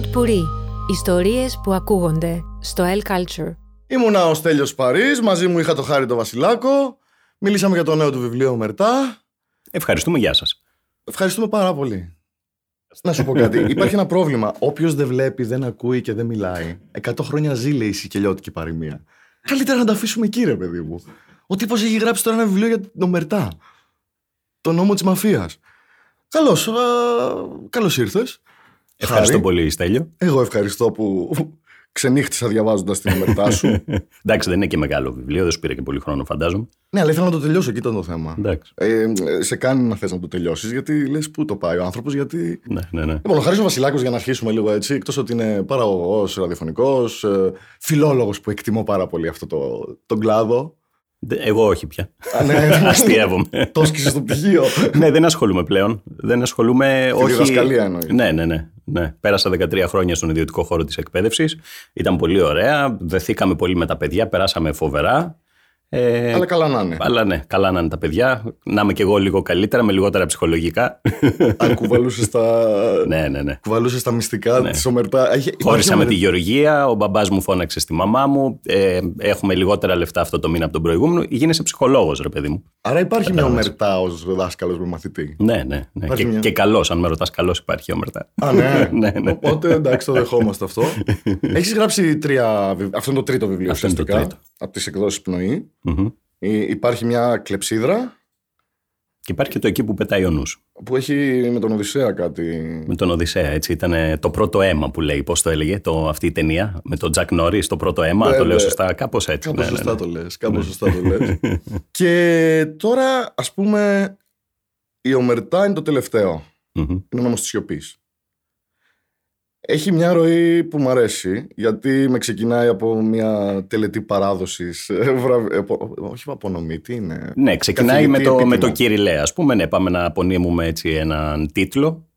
Pod Puri. Ιστορίες που ακούγονται στο El Culture. Ήμουνα ο Στέλιος Παρής, μαζί μου είχα το Χάρη το Βασιλάκο. Μιλήσαμε για το νέο του βιβλίο Μερτά. Ευχαριστούμε, γεια σας. Ευχαριστούμε πάρα πολύ. Να σου πω κάτι. Υπάρχει ένα πρόβλημα. Όποιος δεν βλέπει, δεν ακούει και δεν μιλάει. Εκατό χρόνια ζει, λέει η σικελιώτικη παροιμία. Καλύτερα να τα αφήσουμε εκεί, ρε παιδί μου. Ο τύπος έχει γράψει τώρα ένα βιβλίο για την ομερτά. Το νόμο της μαφίας. Καλώς. Καλώς ήρθες. Ευχαριστώ πολύ, Στέλιο. Εγώ ευχαριστώ που ξενύχτησα διαβάζοντας την ομερτά σου. Εντάξει, δεν είναι και μεγάλο βιβλίο, δεν σου πήρε και πολύ χρόνο, φαντάζομαι. ναι, αλλά ήθελα να το τελειώσω, εκεί ήταν το θέμα. Εντάξει. Ε, σε κάνει να θες να το τελειώσεις, γιατί λες πού το πάει ο άνθρωπος, γιατί. Ναι, ναι, ναι. Λοιπόν, ο Χάρης ο Βασιλάκος, για να αρχίσουμε λίγο έτσι, εκτός ότι είναι παραγωγός, ραδιοφωνικός, φιλόλογος που εκτιμώ πάρα πολύ αυτό το, τον κλάδο. Δε- Εγώ όχι πια. Α, ναι, Αστείευομαι. το έσκησε στο πτυχίο. ναι, δεν ασχολούμαι πλέον. Δεν ασχολούμαι. Τη όχι... διδασκαλία εννοείς. Ναι, ναι, ναι, ναι. Πέρασα 13 χρόνια στον ιδιωτικό χώρο της εκπαίδευσης. Ήταν πολύ ωραία. Δεθήκαμε πολύ με τα παιδιά. Περάσαμε φοβερά. Ε, Αλλά καλά να είναι. αλλά ναι, καλά να είναι τα παιδιά. Να είμαι κι εγώ λίγο καλύτερα, με λιγότερα ψυχολογικά. Αν κουβαλούσες τα, ναι, ναι, ναι. κουβαλούσες τα μυστικά Ναι. της ομερτά. Έχει- Χώρισα με υπάρχει τη Γεωργία, ο μπαμπάς μου φώναξε στη μαμά μου. Ε, έχουμε λιγότερα λεφτά αυτό το μήνα από τον προηγούμενο. Γίνεσαι ψυχολόγος, ρε παιδί μου. Άρα υπάρχει μια Κατάλαβες. ομερτά ως δάσκαλος με μαθητή. Ναι, ναι. ναι. Υπάρχει Και, μια- και καλός, αν με ρωτάς, καλός υπάρχει όμερτα. Α, ναι. Ναι, ναι. Οπότε εντάξει, το δεχόμαστε αυτό. Έχεις γράψει τρία. βιβλία. Αυτό είναι το τρίτο βιβλίο Αυτό είναι το ουσιαστικά. τρίτο. Από τις εκδόσεις Πνοή. Μμμ. Ε, Υπάρχει μια κλεψίδρα Και υπάρχει και το εκεί που πετάει ο νους. που έχει με τον Οδυσσέα κάτι. Με τον Οδυσσέα, έτσι. Ήταν το πρώτο αίμα που λέει. Πώς το έλεγε το, αυτή η ταινία. Με τον Τζακ Νόρις, το πρώτο αίμα. Ναι, το λέω ναι. σωστά. Κάπως έτσι. Κάπως Ναι, ναι, σωστά ναι. το λες, κάπως σωστά το λες. και τώρα, ας πούμε, η ομερτά είναι το τελευταίο. Μμμ. Είναι ο νόμος της σιωπής. Έχει μια ροή που μου αρέσει, γιατί με ξεκινάει από μια τελετή παράδοσης, ε, βραβε- ε, πο- όχι απονομή, τι είναι; Ναι, ξεκινάει με Καθηγητή το, με επίτιμο. το Κυριλέ. Α πούμε, ναι, πάμε να απονείμουμε έτσι έναν τίτλο ε,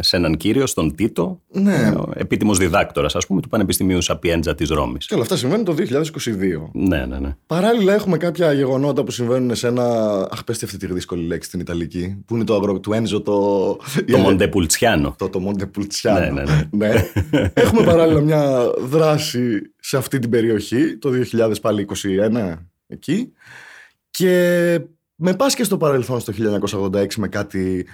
σε έναν κύριο, στον Τίτο. Ναι, Επίτιμος διδάκτορας, ας πούμε, του Πανεπιστημίου Σαπιέντζα της Ρώμης. και όλα αυτά συμβαίνουν το 2022. Ναι, ναι, ναι. Παράλληλα έχουμε κάποια γεγονότα που συμβαίνουν σε ένα... Αχ, πες τη αυτή τη δύσκολη λέξη στην Ιταλική, που είναι το αγρο... του Ένζο το... Το Μοντεπουλτσιάνο. το, το Μοντε Πουλτσιάνο. Ναι, ναι, ναι. Έχουμε παράλληλα μια δράση σε αυτή την περιοχή, το 2000 πάλι 21 εκεί. Και με πας και στο παρελθόν στο 1986 με κάτι,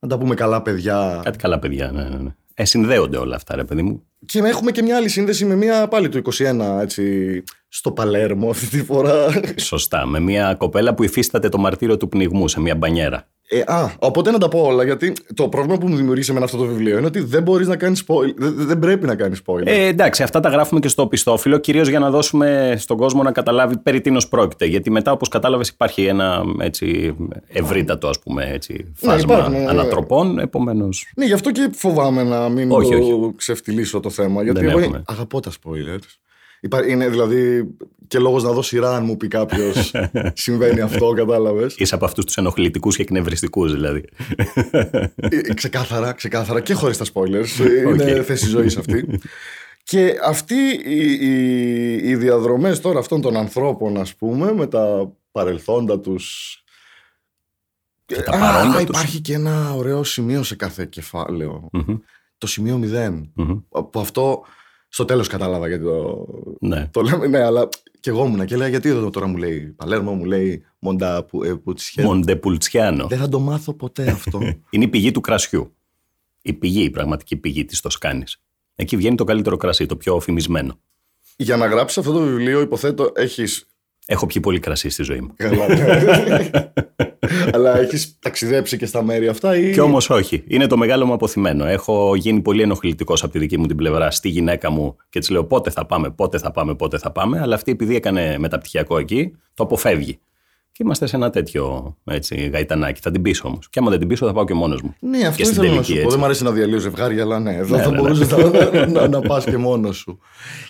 να τα πούμε καλά παιδιά. Κάτι καλά, παιδιά. Ναι, ναι, ναι. Ε, συνδέονται όλα αυτά, ρε παιδί μου. Και έχουμε και μια άλλη σύνδεση με μια πάλι του 21 έτσι, στο Παλέρμο αυτή τη φορά. Σωστά. Με μια κοπέλα που υφίσταται το μαρτύριο του πνιγμού σε μια μπανιέρα. Ε, α, οπότε να τα πω όλα, γιατί το πρόβλημα που μου δημιουργήσε με αυτό το βιβλίο είναι ότι δεν μπορείς να κάνεις spoiler. Δεν, δεν πρέπει να κάνεις spoiler. Ε, εντάξει, αυτά τα γράφουμε και στο πιστόφυλλο, κυρίως για να δώσουμε στον κόσμο να καταλάβει περί τίνος πρόκειται. Γιατί μετά, όπως κατάλαβες, υπάρχει ένα έτσι, ευρύτατο ας πούμε, έτσι, φάσμα υπάρχουν, ναι, ναι. ανατροπών. Επομένω. Ναι, γι' αυτό και φοβάμαι να μην Όχι, το όχι. ξεφτυλίσω το θέμα. Γιατί Δεν εγώ έχουμε. αγαπώ τα spoilers. Υπά- Είναι δηλαδή και λόγος να δω σειρά αν μου πει κάποιος συμβαίνει αυτό, κατάλαβες. Είσαι από αυτούς τους ενοχλητικούς και εκνευριστικούς, δηλαδή. Ε, ξεκάθαρα, ξεκάθαρα και χωρίς τα spoilers. Ε, Είναι Οκ. θέση ζωής αυτή. και αυτοί οι, οι, οι διαδρομές τώρα αυτών των ανθρώπων, ας πούμε, με τα παρελθόντα τους... Και τα Α, παρόντα τους. υπάρχει και ένα ωραίο σημείο σε κάθε κεφάλαιο. Μμμ, Το σημείο 0. μμμ. Που αυτό στο τέλος κατάλαβα γιατί το, Ναι. το λέμε. Ναι, αλλά και εγώ ήμουνα και έλεγα γιατί εδώ τώρα μου λέει Παλέρμο, μου λέει Μοντα που, ε, Πουτσιέ. Μοντεπουλτσιάνο. Δεν θα το μάθω ποτέ αυτό. Είναι η πηγή του κρασιού. Η πηγή, η πραγματική πηγή της Τοσκάνης. Εκεί βγαίνει το καλύτερο κρασί, το πιο φημισμένο. Για να γράψεις αυτό το βιβλίο, υποθέτω, έχεις Έχω πιει πολύ κρασί στη ζωή μου. Καλά, ναι. Αλλά έχεις ταξιδέψει και στα μέρη αυτά ή... Κι όμως όχι. Είναι το μεγάλο μου αποθυμένο. Έχω γίνει πολύ ενοχλητικός από τη δική μου την πλευρά στη γυναίκα μου και της λέω πότε θα πάμε, πότε θα πάμε, πότε θα πάμε. Αλλά αυτή επειδή έκανε μεταπτυχιακό εκεί, το αποφεύγει. Και είμαστε σε ένα τέτοιο έτσι, γαϊτανάκι. Θα την πείσω όμως. Και άμα δεν την πείσω, θα πάω και μόνος μου. Ναι, αυτό Και στην ήθελα να τελική, σου πω. έτσι. Δεν μου αρέσει να διαλύω ζευγάρια, αλλά ναι, εδώ Ναι, θα ναι, ναι. μπορούσες να, να, να πας και μόνος σου.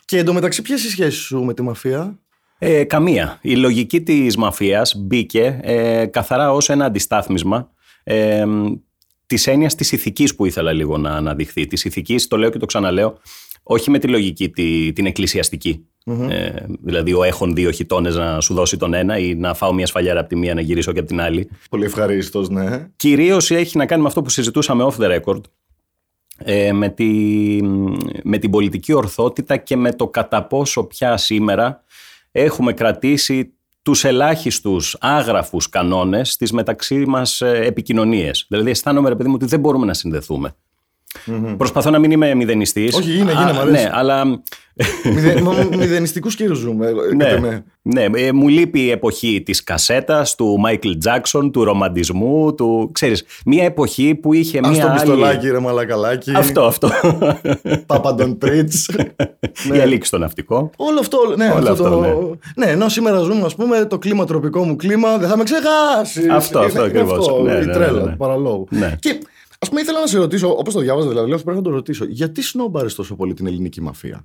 Και εντωμεταξύ, ποιες οι σχέσεις σου με τη μαφία; Ε, καμία. Η λογική της μαφίας μπήκε ε, καθαρά ως ένα αντιστάθμισμα ε, της έννοιας της ηθικής που ήθελα λίγο να αναδειχθεί. Της ηθικής, το λέω και το ξαναλέω, όχι με τη λογική τη, την εκκλησιαστικη Ε, δηλαδή ο έχων δύο χιτώνες να σου δώσει τον ένα ή να φάω μια σφαλιάρα από τη μία να γυρίσω και από την άλλη. Πολύ ευχαρίστως, ναι. Κυρίως έχει να κάνει με αυτό που συζητούσαμε off the record ε, με, τη, με την πολιτική ορθότητα και με το κατά πόσο πια σήμερα έχουμε κρατήσει τους ελάχιστους άγραφους κανόνες στις μεταξύ μας ε, επικοινωνίες. Δηλαδή αισθάνομαι ρε παιδί μου ότι δεν μπορούμε να συνδεθούμε. Mm-hmm. Προσπαθώ να μην είμαι μηδενιστής. Όχι, είναι, είναι, μου Ναι, αλλά. Μηδενιστικούς κύρου ζούμε. Ναι, ναι, ε, μου λείπει η εποχή της κασέτας, του Μάικλ Τζάξον, του ρομαντισμού, του. ξέρεις, μια εποχή που είχε μια. Ας το πιστολάκι, ρε μαλακαλάκι. Αυτό, αυτό. Παπαντον Τρίτ. ναι. Η αλήξη στο ναυτικό. Όλο αυτό. Ναι, Όλο αυτό, το... ναι. ναι, ενώ σήμερα ζούμε, ας πούμε, το κλίμα τροπικό μου κλίμα δεν θα με ξεχάσεις. Αυτό, αυτό ακριβώς. Ναι, η ναι, τρέλα του παραλόγου. Και Α πούμε, ήθελα να σε ρωτήσω, όπως το διάβαζα δηλαδή, λέω πρέπει να το ρωτήσω, γιατί σνόμπαρες τόσο πολύ την ελληνική μαφία;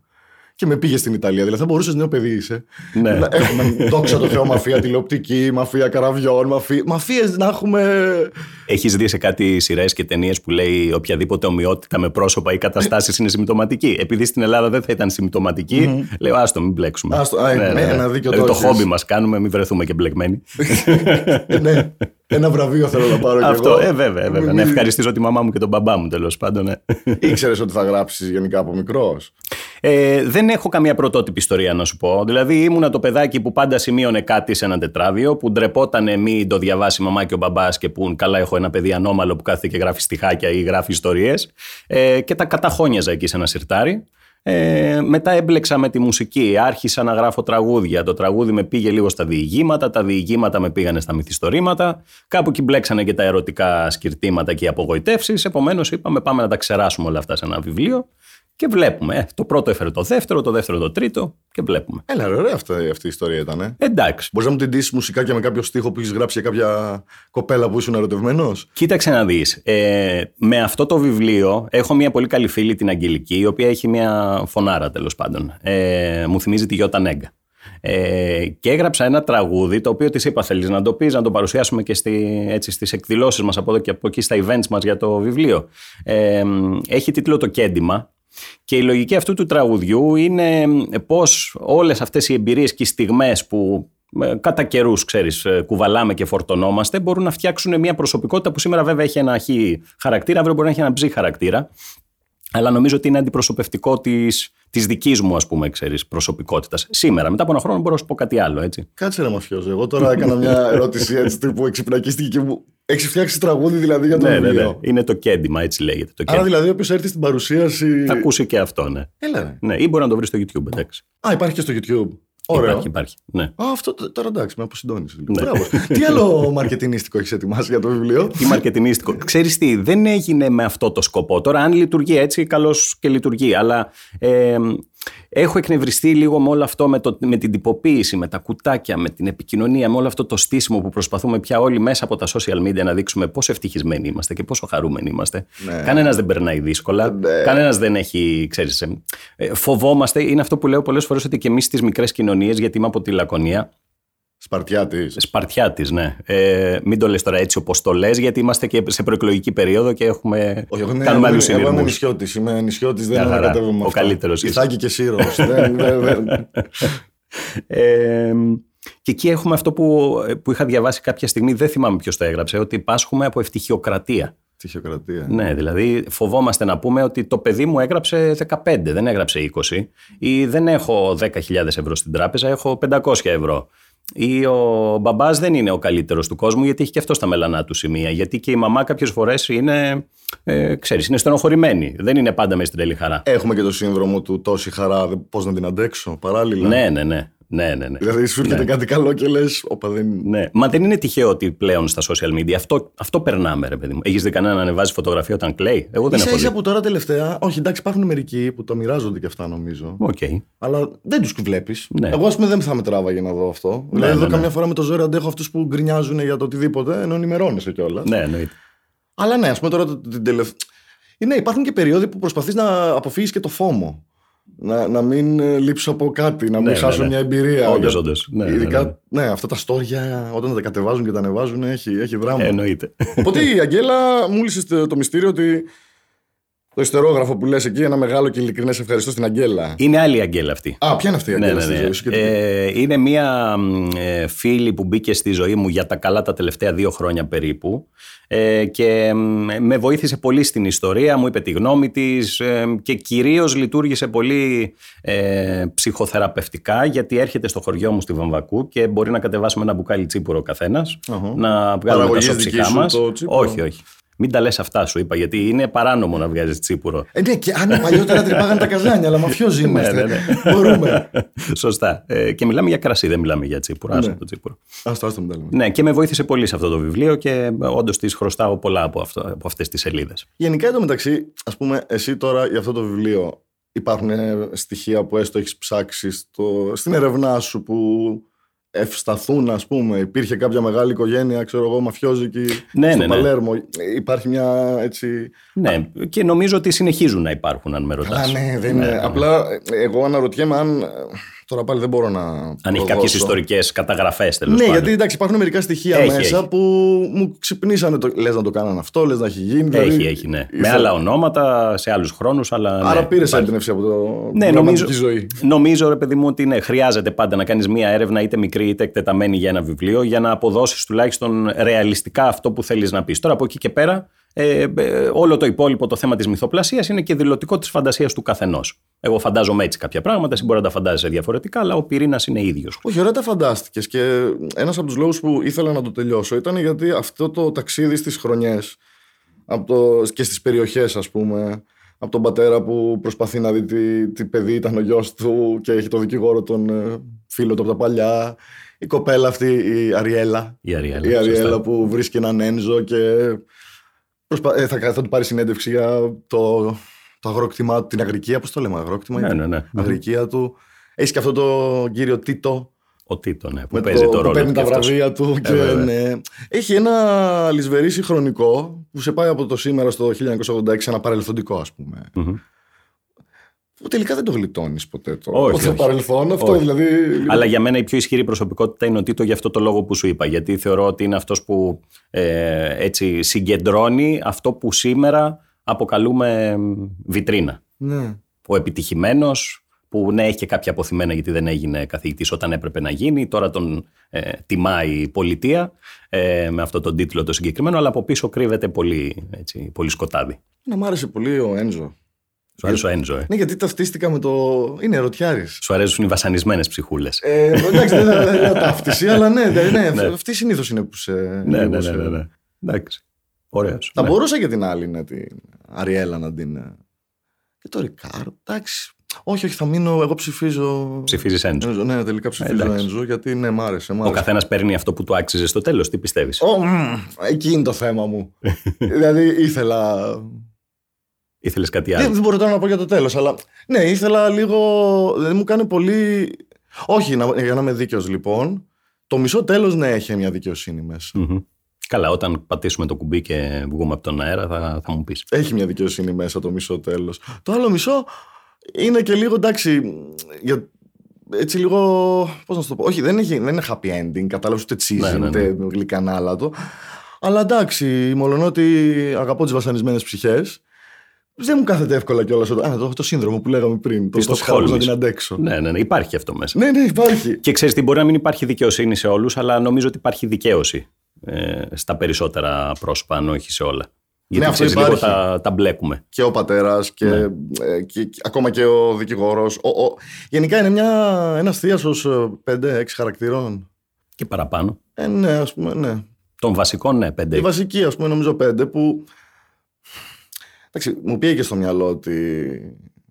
Και με πήγες στην Ιταλία. Δηλαδή θα μπορούσες νέο παιδί είσαι. Ναι. έχουμε δόξα το Θεό μαφία τηλεοπτική, μαφία καραβιών, μαφία. Μαφίες να έχουμε. Έχεις δει σε κάτι σειρές και ταινίες που λέει οποιαδήποτε ομοιότητα με πρόσωπα ή καταστάσεις είναι συμπτωματική; Επειδή στην Ελλάδα δεν θα ήταν συμπτωματική, mm-hmm. λέω άστο, μην μπλέξουμε. Άστο, ναι, ναι, ναι. Ένα δίκιο δηλαδή, το χόμπι μας κάνουμε, μην βρεθούμε και μπλεκμένοι. ναι. Ένα βραβείο θέλω να πάρω Αυτό, εγώ. ε, βέβαια, βέβαια. Να ευχαριστήσω τη μαμά μου και τον μπαμπά μου τέλος πάντων. Ναι. Ήξερες ότι θα γράψεις γενικά από μικρός; Ε, δεν έχω καμία πρωτότυπη ιστορία να σου πω. Δηλαδή ήμουνα το παιδάκι που πάντα σημείωνε κάτι σε ένα τετράδιο, που ντρεπότανε μη το διαβάσει η μαμά και ο μπαμπάς και που καλά έχω ένα παιδί ανώμαλο που κάθεται και γράφει στιχάκια ή γράφει ιστορίες. Ε, και τα καταχώνιαζα εκεί σε ένα σιρτάρι. Ε, μετά έμπλεξα με τη μουσική, άρχισα να γράφω τραγούδια. Το τραγούδι με πήγε λίγο στα διηγήματα, τα διηγήματα με πήγανε στα μυθιστορήματα. Κάπου εκεί μπλέξανε και τα ερωτικά σκυρτήματα και οι απογοητεύσεις. Επομένως, είπαμε πάμε να τα ξεράσουμε όλα αυτά σε ένα βιβλίο. Και βλέπουμε. Ε, το πρώτο έφερε το δεύτερο, το δεύτερο το τρίτο και βλέπουμε. Έλα, ωραία αυτή, αυτή η ιστορία ήταν. Ε. Εντάξει. Μπορείς να μου την ντύσεις μουσικά και με κάποιο στίχο που έχεις γράψει για κάποια κοπέλα που ήσουν ερωτευμένος; Κοίταξε να δεις. Ε, με αυτό το βιβλίο έχω μια πολύ καλή φίλη, την Αγγελική, η οποία έχει μια φωνάρα τέλος πάντων. Ε, μου θυμίζει τη Γιώτα Νέγκα. Ε, και έγραψα ένα τραγούδι το οποίο της είπα θέλεις να το πεις, να το παρουσιάσουμε και στη, έτσι, στις εκδηλώσεις μας από εδώ και από εκεί στα events μας για το βιβλίο. Ε, έχει τίτλο «Το Κέντημα» Και η λογική αυτού του τραγουδιού είναι πώς όλες αυτές οι εμπειρίες και οι στιγμές που ε, κατά καιρούς, ξέρεις, ε, κουβαλάμε και φορτωνόμαστε, μπορούν να φτιάξουν μια προσωπικότητα που σήμερα βέβαια έχει ένα χ χαρακτήρα, αύριο μπορεί να έχει ένα ψ χαρακτήρα. Αλλά νομίζω ότι είναι αντιπροσωπευτικό της της δικής μου, ας πούμε, ξέρεις, προσωπικότητας. Σήμερα, μετά από ένα χρόνο, μπορώ να σου πω κάτι άλλο, έτσι. Κάτσε να μαφιόζω. Εγώ τώρα έκανα μια ερώτηση έτσι τύπου εξυπνακίστηκε και μου. Έχει φτιάξει τραγούδι δηλαδή για το ναι, βιβλίο. Ναι, ναι. Είναι το κέντημα, έτσι λέγεται. Το Άρα δηλαδή όποιος έρθει στην παρουσίαση. Θα ακούσει και αυτό, ναι. Έλα. Ναι, ή μπορεί να το βρει στο YouTube, εντάξει. Α, υπάρχει και στο YouTube. Ωραίο. Υπάρχει, υπάρχει. Ναι. Α, αυτό τώρα εντάξει, με αποσυντώνησε. Ναι. τι άλλο μαρκετινίστικο έχεις ετοιμάσει για το βιβλίο; Τι μαρκετινίστικο; Ξέρεις τι, δεν έγινε με αυτό το σκοπό. Τώρα, αν λειτουργεί έτσι, καλώς και λειτουργεί. Αλλά ε, Έχω εκνευριστεί λίγο με όλο αυτό, με, το, με την τυποποίηση, με τα κουτάκια, με την επικοινωνία, με όλο αυτό το στήσιμο που προσπαθούμε πια όλοι μέσα από τα social media να δείξουμε πόσο ευτυχισμένοι είμαστε και πόσο χαρούμενοι είμαστε. Ναι. Κανένας δεν περνάει δύσκολα. Ναι. Κανένας δεν έχει, ξέρεις, ε, ε, φοβόμαστε. Είναι αυτό που λέω πολλές φορές ότι και εμείς στις μικρές κοινωνίες, γιατί είμαι από τη Λακωνία, Σπαρτιάτης. Σπαρτιάτης, ναι. Ε, μην το λες τώρα έτσι όπως το λες, γιατί είμαστε και σε προεκλογική περίοδο και έχουμε. Όχι, ναι, κάνουμε άλλους Εγώ είμαι νησιώτης. Είμαι νησιώτης, δεν ανακατεύομαι. Ο καλύτερος. Ιθάκη και Σύρος. ε, και εκεί έχουμε αυτό που, που είχα διαβάσει κάποια στιγμή, δεν θυμάμαι ποιος το έγραψε, ότι πάσχουμε από ευτυχιοκρατία. Ευτυχιοκρατία. Ναι, δηλαδή φοβόμαστε να πούμε ότι το παιδί μου έγραψε 15, δεν έγραψε 20 ή δεν έχω 10.000 ευρώ στην τράπεζα, έχω 500 ευρώ ή ο μπαμπάς δεν είναι ο καλύτερος του κόσμου, γιατί έχει και αυτό στα μελανά του σημεία. Γιατί και η μαμά κάποιες φορές είναι, ε, ξέρεις, είναι στενοχωρημένη. Δεν είναι πάντα μες στην τρελή χαρά. Έχουμε και το σύνδρομο του τόση χαρά, πώς να την αντέξω, παράλληλα. Ναι, ναι, ναι. Ναι, ναι, ναι. Δηλαδή σου έρχεται ναι. κάτι καλό και λες, Όπα δεν. Ναι. Μα δεν είναι τυχαίο ότι πλέον στα social media αυτό, αυτό περνάμε, ρε παιδί μου. Έχεις δει κανένα να ανεβάζει φωτογραφία όταν κλαίει; Εγώ δεν έχω. Ίσα που τώρα τελευταία. Όχι, εντάξει, υπάρχουν μερικοί που το μοιράζονται και αυτά νομίζω. Okay. Αλλά δεν τους βλέπεις. Ναι. Εγώ, ας πούμε, δεν θα με τράβαγε να δω αυτό. Ναι, δηλαδή, ναι, εδώ ναι. καμιά φορά με το ζόρι αντέχω αυτούς που γκρινιάζουν για το οτιδήποτε, ενώ ενημερώνεσαι κιόλας. Ναι, εννοείται. Αλλά ναι, ας πούμε τώρα την τελευταία. Ναι, υπάρχουν και περίοδοι που προσπαθείς να αποφύγεις και το φόμο να, να μην ε, λείψω από κάτι, να μην ναι, χάσω ναι, ναι. μια εμπειρία. Όντως, όντως. Ναι, Ειδικά, ναι, ναι. ναι, αυτά τα στόρια όταν τα κατεβάζουν και τα ανεβάζουν έχει, έχει δράμα. εννοείται. Οπότε η Αγγέλα μου λύσε το, το μυστήριο ότι Το ιστερόγραφο που λες εκεί, ένα μεγάλο και ειλικρινές ευχαριστώ στην Αγγέλα. Είναι άλλη η Αγγέλα αυτή. Α, ποια είναι αυτή η Ναι, Αγγέλα ναι, στη ναι. ζωή σου. και τι- Ε, είναι μια μ, ε, φίλη που μπήκε στη ζωή μου για τα καλά τα τελευταία δύο χρόνια περίπου ε, και μ, με βοήθησε πολύ στην ιστορία, μου είπε τη γνώμη της ε, και κυρίως λειτουργήσε πολύ ε, ψυχοθεραπευτικά γιατί έρχεται στο χωριό μου στη Βαμβακού και μπορεί να κατεβάσουμε ένα μπουκάλι τσίπουρο ο καθένας, Αχα. να βγάλουμε τα Παραγωγής σοψυχά δική σου μας. το τσίπουρο; Όχι, όχι. Μην τα λες αυτά σου είπα γιατί είναι παράνομο να βγάζεις τσίπουρο. Ε, ναι, και αν παλιότερα τρυπάγαν τα καζάνια, αλλά μαφιόζοι είμαστε. ναι, ναι. Μπορούμε. Σωστά. Ε, και μιλάμε για κρασί, δεν μιλάμε για τσίπουρο. Άσο Ναι. το τσίπουρο. Άστο, άστο, μην τα λέμε. Ναι, και με βοήθησε πολύ σε αυτό το βιβλίο και όντως της χρωστάω πολλά από, αυτό, από αυτές τις σελίδες. Γενικά εντωμεταξύ, ας πούμε, εσύ τώρα για αυτό το βιβλίο υπάρχουν ε, στοιχεία που έστω έχεις ψάξει στο, στην ερευνά σου που ευσταθούν, ας πούμε. Υπήρχε κάποια μεγάλη οικογένεια, ξέρω εγώ, μαφιόζικη Ναι, στο ναι, ναι. Παλέρμο. Υπάρχει μια έτσι. Ναι, και νομίζω ότι συνεχίζουν να υπάρχουν, αν με ρωτάς. Καλά, ναι, δεν είναι. Απλά ε, εγώ αναρωτιέμαι αν. ε, Τώρα πάλι δεν μπορώ να. Αν έχει κάποιες προδώσω. ιστορικές καταγραφές τέλος Ναι, πάντων. γιατί εντάξει, υπάρχουν μερικά στοιχεία Έχει, μέσα έχει. που μου ξυπνήσανε. Το... Λες να το κάνανε αυτό, λες να έχει γίνει. Έχει, δηλαδή, έχει, ναι. Με ήθελα- άλλα ονόματα, σε άλλους χρόνους, αλλά. Άρα ναι, πήρες υπάρχει. έμπνευση από το Ναι, την νομίζω, ρομαντική ζωής. νομίζω, ρε παιδί μου, ότι ναι, χρειάζεται πάντα να κάνεις μία έρευνα, είτε μικρή είτε εκτεταμένη για ένα βιβλίο, για να αποδώσεις τουλάχιστον ρεαλιστικά αυτό που θέλεις να πεις. Τώρα από εκεί και πέρα, ε, ε, όλο το υπόλοιπο το θέμα της μυθοπλασίας είναι και δηλωτικό της φαντασίας του καθενός. Εγώ φαντάζομαι έτσι κάποια πράγματα, εσύ μπορεί να τα φαντάζεσαι διαφορετικά, αλλά ο πυρήνας είναι ίδιος. Όχι, ωραία τα φαντάστηκες. Και ένας από τους λόγους που ήθελα να το τελειώσω ήταν γιατί αυτό το ταξίδι στις χρονιές και στις περιοχές, ας πούμε, από τον πατέρα που προσπαθεί να δει τι, τι παιδί ήταν ο γιος του και έχει το δικηγόρο τον ε, φίλο του από τα παλιά. Η κοπέλα αυτή, η Αριέλα. Η Αριέλα. Η Αριέλα σωστά. που βρίσκει έναν Ένζο και προσπα... ε, θα, θα του πάρει συνέντευξη για το, το αγρόκτημά του, την αγρικία. Πώς το λέμε, αγρόκτημα. Ναι, ή ναι, ναι. Αγρικία του. Έχει και αυτό το κύριο Τίτο Ο Τίτο, ναι, που με παίζει το, που ρόλο παίρνει του τα κι αυτός. βραβεία του. Και, βέβαια. ναι. Έχει ένα λησβερίσι χρονικό που σε πάει από το σήμερα στο 1986, ένα παρελθοντικό, ας πούμε. Μμμ. Που τελικά δεν το γλιτώνεις ποτέ το, Όχι, το όχι. παρελθόν. Αυτό Όχι. δηλαδή. λίγο- Αλλά για μένα η πιο ισχυρή προσωπικότητα είναι ο Τίτο για αυτό το λόγο που σου είπα. Γιατί θεωρώ ότι είναι αυτός που ε, έτσι συγκεντρώνει αυτό που σήμερα αποκαλούμε μ, βιτρίνα. Ναι. Ο επιτυχημένος που ναι έχει και κάποια αποθυμένα γιατί δεν έγινε καθηγητής όταν έπρεπε να γίνει. Τώρα τον ε, τιμάει η πολιτεία ε, με αυτό τον τίτλο το συγκεκριμένο αλλά από πίσω κρύβεται πολύ, έτσι, πολύ σκοτάδι. Να μ' άρεσε πολύ ο Ένζο. Σου αρέσει ο Έντζο, ε; Ναι, γιατί ταυτίστηκα με το. Είναι ερωτιάρης. Σου αρέσουν οι βασανισμένες ψυχούλες. Ε, εντάξει, δεν θα λέω ταύτιση, αλλά ναι, ναι, ναι, αυτή συνήθως είναι που σε. ναι, ναι, λίγο ναι, σε- ναι, ναι. Εντάξει. Ωραίος. Θα ναι. μπορούσα και την άλλη, ναι, την Αριέλα να την. ε, Και το Ρικάρ, εντάξει. Όχι, όχι, θα μείνω. Εγώ ψηφίζω. Ψηφίζεις Έντζο. Ένζο, ναι, τελικά ψηφίζω εντάξει. Ένζο, γιατί ναι, μ' άρεσε. Μ Ο άρεσε. καθένας παίρνει αυτό που του άξιζε στο τέλος. Τι πιστεύεις; Ω, μμ, εκεί είναι το θέμα μου. δηλαδή ήθελα. Ήθελες κάτι Δεν, άλλο. δεν μπορώ τώρα να πω για το τέλος, αλλά. Ναι, ήθελα λίγο. Δεν μου κάνει πολύ. Όχι, να, για να είμαι δίκαιος λοιπόν. Το μισό τέλος ναι, έχει μια δικαιοσύνη μέσα. Μμμ. Καλά, όταν πατήσουμε το κουμπί και βγούμε από τον αέρα, θα, θα μου πεις. Έχει μια δικαιοσύνη μέσα το μισό τέλος. Το άλλο μισό είναι και λίγο εντάξει. Για, έτσι λίγο. Πώς να σου το πω. Όχι, δεν, έχει, δεν είναι happy ending. Κατάλαβες ούτε cheesy, Ναι, ναι, ναι. ούτε γλυκανάλατο. Αλλά εντάξει, μόλον ότι αγαπώ τις βασανισμένες ψυχές. Δεν μου κάθεται εύκολα κιόλας. Α, το, το σύνδρομο που λέγαμε πριν. Το Της πώς χαρίζω να Στοκχόλμης. την αντέξω. Ναι, ναι, ναι, υπάρχει αυτό μέσα. Ναι, ναι, υπάρχει. Και ξέρεις τι, μπορεί να μην υπάρχει δικαιοσύνη σε όλους, αλλά νομίζω ότι υπάρχει δικαίωση ε, στα περισσότερα πρόσωπα, αν όχι σε όλα. Γιατί Ναι, αυτό ξέρεις, λίγο υπάρχει. τα, τα μπλέκουμε. Και ο πατέρας και, Ναι. ε, και, και ακόμα και ο δικηγόρος. Γενικά είναι μια, ένας θείασος ε, 5-6 χαρακτηρών. Και παραπάνω. Ε, ναι, ας πούμε, ναι. Των βασικών, ναι, πέντε. Η βασική, ας πούμε, νομίζω πέντε που. Εντάξει, μου πήγε και στο μυαλό ότι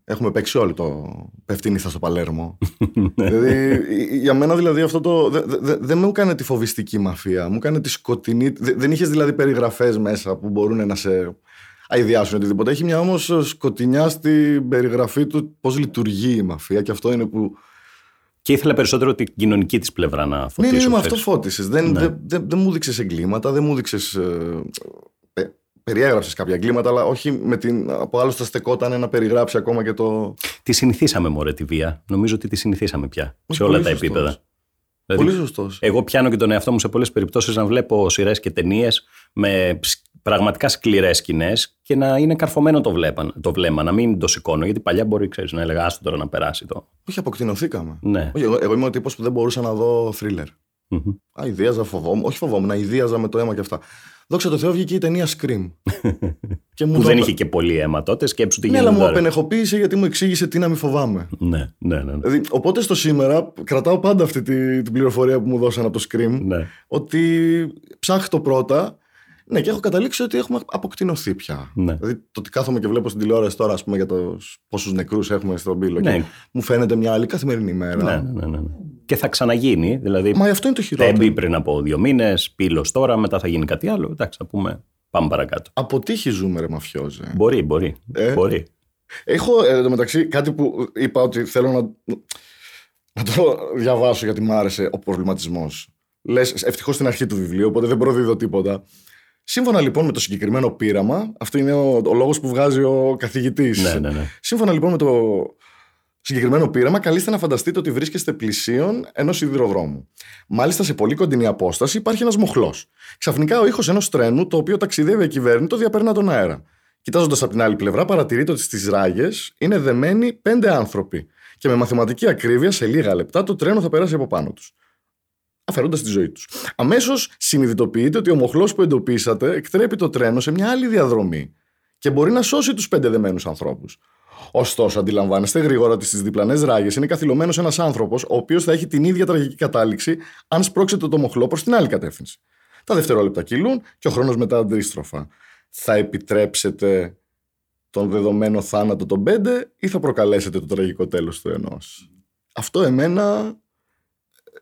έχουμε παίξει όλοι το πέφτει η νύχτα στο Παλέρμο. δηλαδή, για μένα δηλαδή αυτό το. δε- δε- δε- Δεν μου έκανε τη φοβιστική μαφία. Μου έκανε τη σκοτεινή. δε- Δεν είχες δηλαδή περιγραφές μέσα που μπορούν να σε αειδιάσουν οτιδήποτε. Έχει μια όμως σκοτεινιά στην περιγραφή του πώς λειτουργεί η μαφία και αυτό είναι που. Και ήθελα περισσότερο την κοινωνική της πλευρά να Ναι, φωτίσω. ναι, ναι, με ξέρεις. αυτό φώτισες. Δεν, Ναι. δεν, δεν, δεν μου δείξε εγκλήματα, δεν μου δείξε. Ε, ε, περιέγραψες κάποια εγκλήματα, αλλά όχι με την. Από άλλο θα στεκόταν να περιγράψει ακόμα και το. Τη συνηθίσαμε, μωρέ, τη βία. Νομίζω ότι τη συνηθίσαμε πια. Όχι, σε όλα πολύ πολύ τα σωστός. επίπεδα. Δηλαδή, Πολύ σωστός. Εγώ πιάνω και τον εαυτό μου σε πολλές περιπτώσεις να βλέπω σειρές και ταινίες με ψ- πραγματικά σκληρές σκηνές και να είναι καρφωμένο το, βλέπα, το βλέμμα, να μην το σηκώνω. Γιατί παλιά μπορεί ξέρεις, να έλεγα άστο τώρα να περάσει το. Όχι, αποκτηνοθήκαμε. Ναι. Όχι, εγώ, εγώ είμαι ο τύπος που δεν μπορούσα να δω θρίλερ. Μμμ. Αηδίαζα, φοβόμουν. Όχι φοβόμουν, αηδίαζα με το αίμα και αυτά. Δόξα τω Θεώ βγήκε η ταινία Scream. και μου Που το δεν έπαι- είχε και πολύ αίμα τότε, σκέψου τι Ναι, αλλά γίνεται μου τώρα. απενεχοποίησε γιατί μου εξήγησε τι να μην φοβάμαι. Ναι, ναι, ναι. ναι. Δηλαδή, οπότε στο σήμερα κρατάω πάντα αυτή τη- την πληροφορία που μου δώσαν από το Scream. ναι. Ότι ψάχτω πρώτα. Ναι, και έχω καταλήξει ότι έχουμε αποκτηνωθεί πια. Ναι. Δηλαδή, το ότι κάθομαι και βλέπω στην τηλεόραση τώρα, ας πούμε, για πόσους νεκρούς έχουμε στον πύλο. Ναι. Και μου φαίνεται μια άλλη καθημερινή μέρα. Ναι, ναι, ναι, ναι. Και θα ξαναγίνει. Δηλαδή, Μα αυτό είναι το χειρότερο. τέμπη πριν από δύο μήνες, πύλος τώρα, μετά θα γίνει κάτι άλλο. Εντάξει, θα πούμε. Πάμε παρακάτω. Αποτύχει ζούμε, ρε μαφιόζε; Μπορεί, μπορεί. Ε; μπορεί. Έχω ε, εν τω μεταξύ κάτι που είπα ότι θέλω να, να το διαβάσω γιατί μου άρεσε ο προβληματισμός. Λες, ευτυχώς στην αρχή του βιβλίου, οπότε δεν προδίδω τίποτα. Σύμφωνα λοιπόν με το συγκεκριμένο πείραμα, αυτό είναι ο, ο λόγος που βγάζει ο καθηγητής. Ναι, ναι, ναι. Σύμφωνα λοιπόν με το συγκεκριμένο πείραμα, καλείστε να φανταστείτε ότι βρίσκεστε πλησίον ενός σιδηροδρόμου. Μάλιστα, σε πολύ κοντινή απόσταση υπάρχει ένας μοχλός. Ξαφνικά, ο ήχος ενός τρένου, το οποίο ταξιδεύει ακυβέρνητο, διαπερνά τον αέρα. Κοιτάζοντας από την άλλη πλευρά, παρατηρείτε ότι στις ράγες είναι δεμένοι πέντε άνθρωποι. Και με μαθηματική ακρίβεια, σε λίγα λεπτά, το τρένο θα περάσει από πάνω τους. Αφαιρώντας τη ζωή τους. Αμέσως συνειδητοποιείτε ότι ο μοχλός που εντοπίσατε εκτρέπει το τρένο σε μια άλλη διαδρομή και μπορεί να σώσει τους πέντε δεμένους ανθρώπους. Ωστόσο, αντιλαμβάνεστε γρήγορα ότι στις διπλανές ράγες είναι καθυλωμένος ένας άνθρωπος, ο οποίος θα έχει την ίδια τραγική κατάληξη αν σπρώξετε το μοχλό προς την άλλη κατεύθυνση. Τα δευτερόλεπτα κυλούν και ο χρόνος μετά αντίστροφα. Θα επιτρέψετε τον δεδομένο θάνατο των πέντε ή θα προκαλέσετε το τραγικό τέλος του ενός; Αυτό εμένα...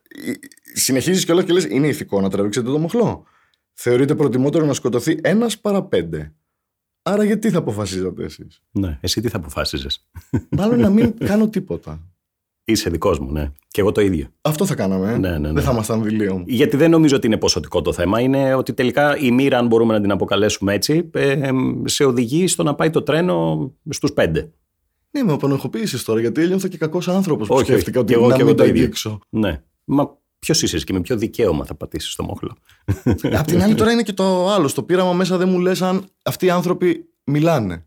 ε, Συνεχίζεις κιόλας και λες είναι ηθικό να τραβήξετε το μοχλό. Θεωρείτε προτιμότερο να σκοτωθεί ένας παρά πέντε. Άρα γιατί θα αποφασίζατε εσείς; ναι. Εσύ τι θα αποφάσιζες; Μάλλον να μην κάνω τίποτα. Είσαι δικός μου, ναι. Και εγώ το ίδιο. Αυτό θα κάναμε. ε. Ναι, ναι, ναι. Δεν θα ήμασταν δηλίων. Γιατί δεν νομίζω ότι είναι ποσοτικό το θέμα. Είναι ότι τελικά η μοίρα, αν μπορούμε να την αποκαλέσουμε έτσι, ε, σε οδηγεί στο να πάει το τρένο στους πέντε. Ναι, με απανοχοποίησες τώρα γιατί ένιωθα και κακός άνθρωπος που Όχι, σκέφτηκα όχι. ότι Και εγώ- να και εγώ μην το τα ίδιο. αγγίξω. Ναι. Μα ποιος είσαι εσύ και με ποιο δικαίωμα θα πατήσεις το μοχλό. Απ' την άλλη τώρα είναι και το άλλο. Στο πείραμα μέσα δεν μου λες αν αυτοί οι άνθρωποι μιλάνε.